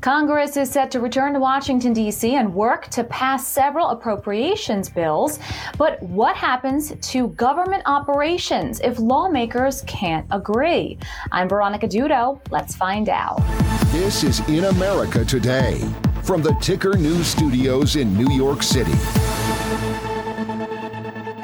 Congress is set to return to Washington, D.C. and work to pass several appropriations bills. But what happens to government operations if lawmakers can't agree? I'm Veronica Dudo. Let's find out. This is In America Today from the Ticker News Studios in New York City.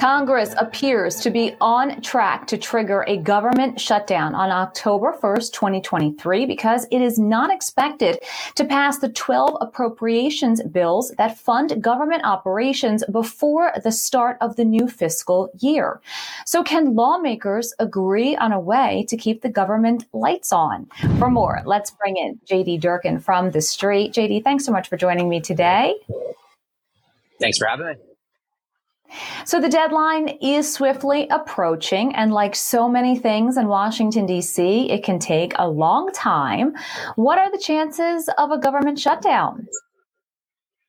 Congress appears to be on track to trigger a government shutdown on October 1st, 2023, because it is not expected to pass the 12 appropriations bills that fund government operations before the start of the new fiscal year. So can lawmakers agree on a way to keep the government lights on? For more, let's bring in JD Durkin from The Street. JD, thanks so much for joining me today. Thanks for having me. So the deadline is swiftly approaching, and like so many things in Washington, D.C., it can take a long time. What are the chances of a government shutdown?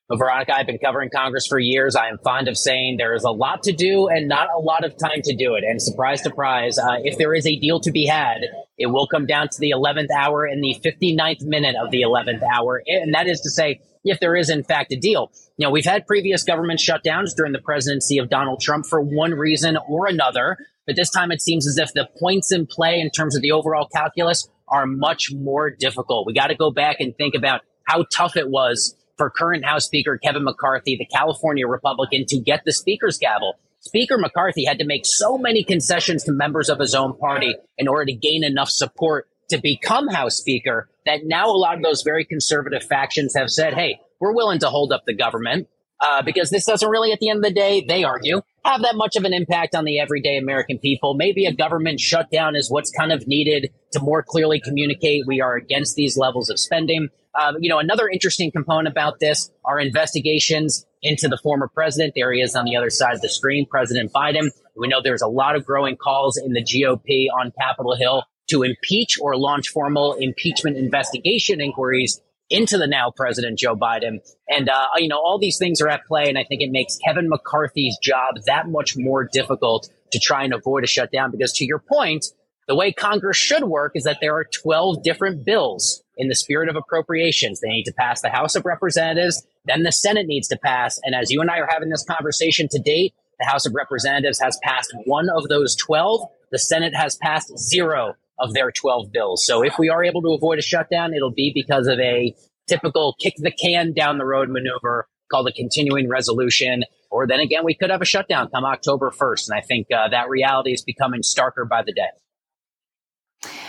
Well, Veronica, I've been covering Congress for years. I am fond of saying there is a lot to do and not a lot of time to do it. And surprise, surprise, uh, if there is a deal to be had, it will come down to the 11th hour and the 59th minute of the 11th hour. And that is to say, if there is in fact a deal. You know, we've had previous government shutdowns during the presidency of Donald Trump for one reason or another. But this time it seems as if the points in play in terms of the overall calculus are much more difficult. We got to go back and think about how tough it was for current House Speaker Kevin McCarthy, the California Republican, to get the Speaker's gavel. Speaker McCarthy had to make so many concessions to members of his own party in order to gain enough support to become House Speaker that now a lot of those very conservative factions have said, hey, we're willing to hold up the government uh, because this doesn't really, at the end of the day, they argue, have that much of an impact on the everyday American people. Maybe a government shutdown is what's kind of needed to more clearly communicate we are against these levels of spending. Um, you know, another interesting component about this are investigations into the former president. There he is on the other side of the screen, President Biden. We know there's a lot of growing calls in the GOP on Capitol Hill to impeach or launch formal impeachment investigation inquiries into the now president Joe Biden. And, uh, you know, all these things are at play. And I think it makes Kevin McCarthy's job that much more difficult to try and avoid a shutdown because to your point, the way Congress should work is that there are 12 different bills in the spirit of appropriations. They need to pass the House of Representatives, then the Senate needs to pass. And as you and I are having this conversation to date, the House of Representatives has passed one of those 12. The Senate has passed zero of their 12 bills. So if we are able to avoid a shutdown, it'll be because of a typical kick the can down the road maneuver called a continuing resolution. Or then again, we could have a shutdown come October 1st. And I think uh, that reality is becoming starker by the day.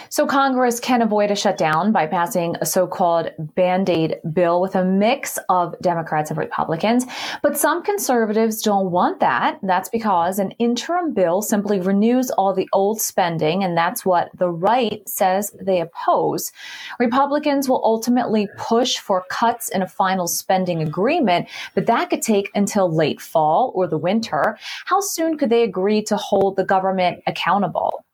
So Congress can avoid a shutdown by passing a so-called band-aid bill with a mix of Democrats and Republicans. But some conservatives don't want that. That's because an interim bill simply renews all the old spending, and that's what the right says they oppose. Republicans will ultimately push for cuts in a final spending agreement, but that could take until late fall or the winter. How soon could they agree to hold the government accountable?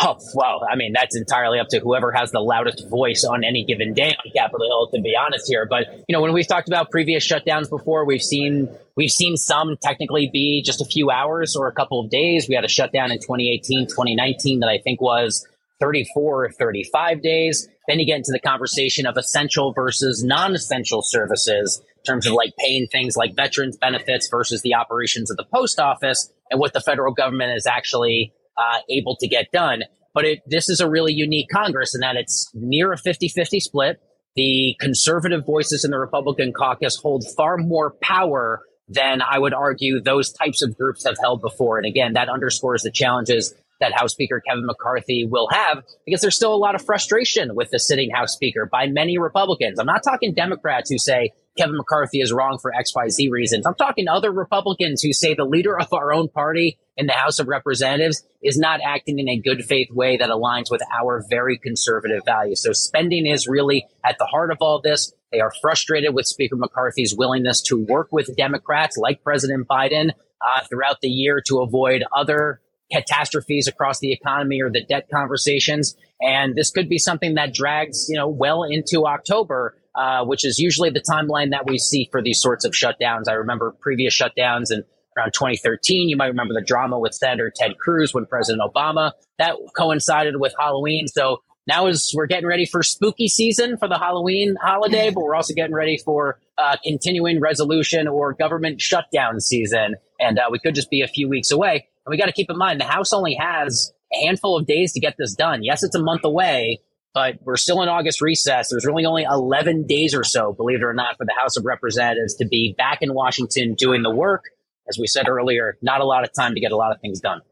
Oh, well, I mean, that's entirely up to whoever has the loudest voice on any given day on Capitol Hill, to be honest here. But, you know, when we've talked about previous shutdowns before, we've seen, we've seen some technically be just a few hours or a couple of days. We had a shutdown in 2018, 2019 that I think was 34 or 35 days. Then you get into the conversation of essential versus non-essential services in terms of like paying things like veterans benefits versus the operations of the post office and what the federal government is actually uh, able to get done. But it, this is a really unique Congress in that it's near a 50 50 split. The conservative voices in the Republican caucus hold far more power than I would argue those types of groups have held before. And again, that underscores the challenges that House Speaker Kevin McCarthy will have because there's still a lot of frustration with the sitting House Speaker by many Republicans. I'm not talking Democrats who say Kevin McCarthy is wrong for XYZ reasons. I'm talking other Republicans who say the leader of our own party in the House of Representatives is not acting in a good faith way that aligns with our very conservative values. So spending is really at the heart of all this. They are frustrated with Speaker McCarthy's willingness to work with Democrats like President Biden uh, throughout the year to avoid other catastrophes across the economy or the debt conversations. And this could be something that drags, you know, well into October, uh, which is usually the timeline that we see for these sorts of shutdowns. I remember previous shutdowns and around 2013. You might remember the drama with Senator Ted Cruz when President Obama that coincided with Halloween. So now is we're getting ready for spooky season for the Halloween holiday, but we're also getting ready for uh, continuing resolution or government shutdown season. And uh, we could just be a few weeks away. And we got to keep in mind the House only has a handful of days to get this done. Yes, it's a month away, but we're still in August recess. There's really only 11 days or so, believe it or not, for the House of Representatives to be back in Washington doing the work. As we said earlier, not a lot of time to get a lot of things done.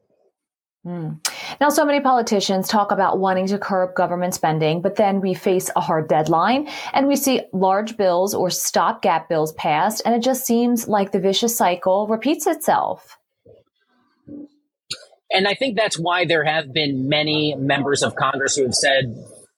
Mm. Now, so many politicians talk about wanting to curb government spending, but then we face a hard deadline and we see large bills or stopgap bills passed, and it just seems like the vicious cycle repeats itself. And I think that's why there have been many members of Congress who have said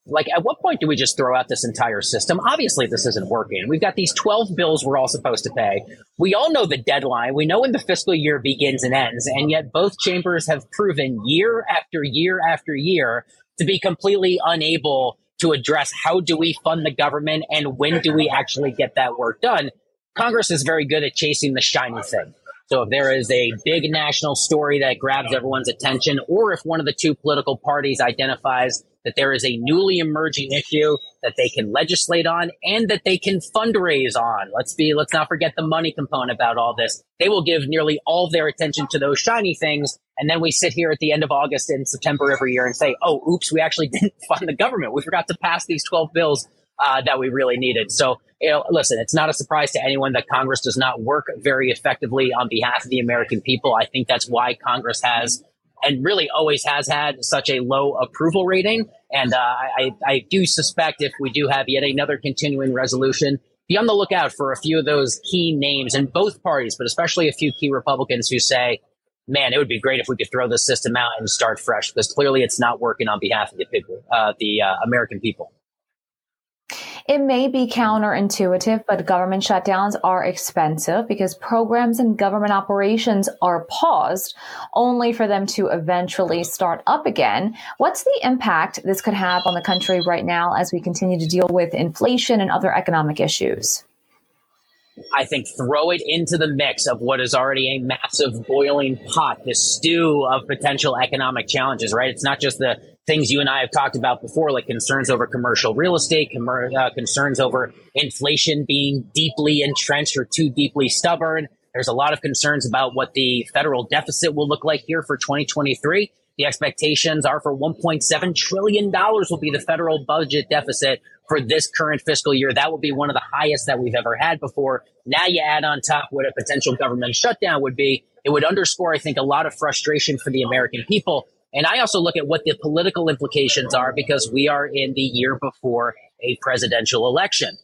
like at what point do we just throw out this entire system? Obviously this isn't working. We've got these 12 bills we're all supposed to pay. We all know the deadline. We know when the fiscal year begins and ends. And yet both chambers have proven year after year after year to be completely unable to address how do we fund the government and when do we actually get that work done. Congress is very good at chasing the shiny thing so if there is a big national story that grabs everyone's attention, or if one of the two political parties identifies that there is a newly emerging issue that they can legislate on and that they can fundraise on. Let's be, let's not forget the money component about all this. They will give nearly all their attention to those shiny things. And then we sit here at the end of August and September every year and say, oh, oops, we actually didn't fund the government. We forgot to pass these 12 bills uh, that we really needed. So, you know, listen, it's not a surprise to anyone that Congress does not work very effectively on behalf of the American people. I think that's why Congress has and really always has had such a low approval rating. And uh, I, I do suspect if we do have yet another continuing resolution, be on the lookout for a few of those key names in both parties, but especially a few key Republicans who say, man, it would be great if we could throw the system out and start fresh because clearly it's not working on behalf of the people, uh, the uh, American people. It may be counterintuitive, but government shutdowns are expensive because programs and government operations are paused only for them to eventually start up again. What's the impact this could have on the country right now as we continue to deal with inflation and other economic issues? I think throw it into the mix of what is already a massive boiling pot, this stew of potential economic challenges, right? It's not just the things you and I have talked about before, like concerns over commercial real estate, com- uh, concerns over inflation being deeply entrenched or too deeply stubborn. There's a lot of concerns about what the federal deficit will look like here for 2023. The expectations are for $1.7 trillion will be the federal budget deficit for this current fiscal year. That will be one of the highest that we've ever had before. Now you add on top what a potential government shutdown would be. It would underscore, I think, a lot of frustration for the American people and I also look at what the political implications are because we are in the year before a presidential election.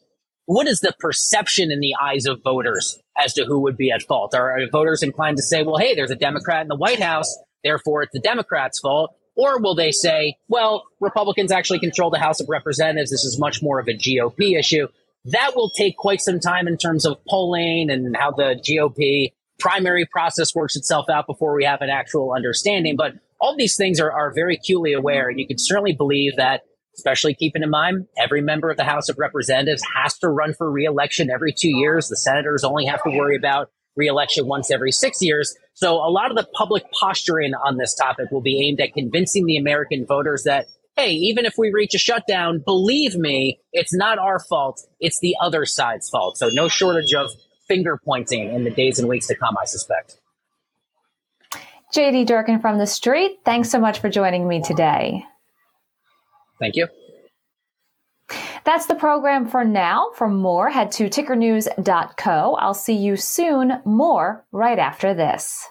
What is the perception in the eyes of voters as to who would be at fault? Are voters inclined to say, well, hey, there's a Democrat in the White House, therefore it's the Democrats' fault? Or will they say, well, Republicans actually control the House of Representatives. This is much more of a GOP issue. That will take quite some time in terms of polling and how the GOP primary process works itself out before we have an actual understanding. But all these things are, are very acutely aware. And you can certainly believe that, especially keeping in mind, every member of the House of Representatives has to run for reelection every two years. The senators only have to worry about reelection once every six years. So a lot of the public posturing on this topic will be aimed at convincing the American voters that, hey, even if we reach a shutdown, believe me, it's not our fault. It's the other side's fault. So no shortage of finger pointing in the days and weeks to come, I suspect. JD Durkin from the street, thanks so much for joining me today. Thank you. That's the program for now. For more, head to tickernews.co. I'll see you soon. More right after this.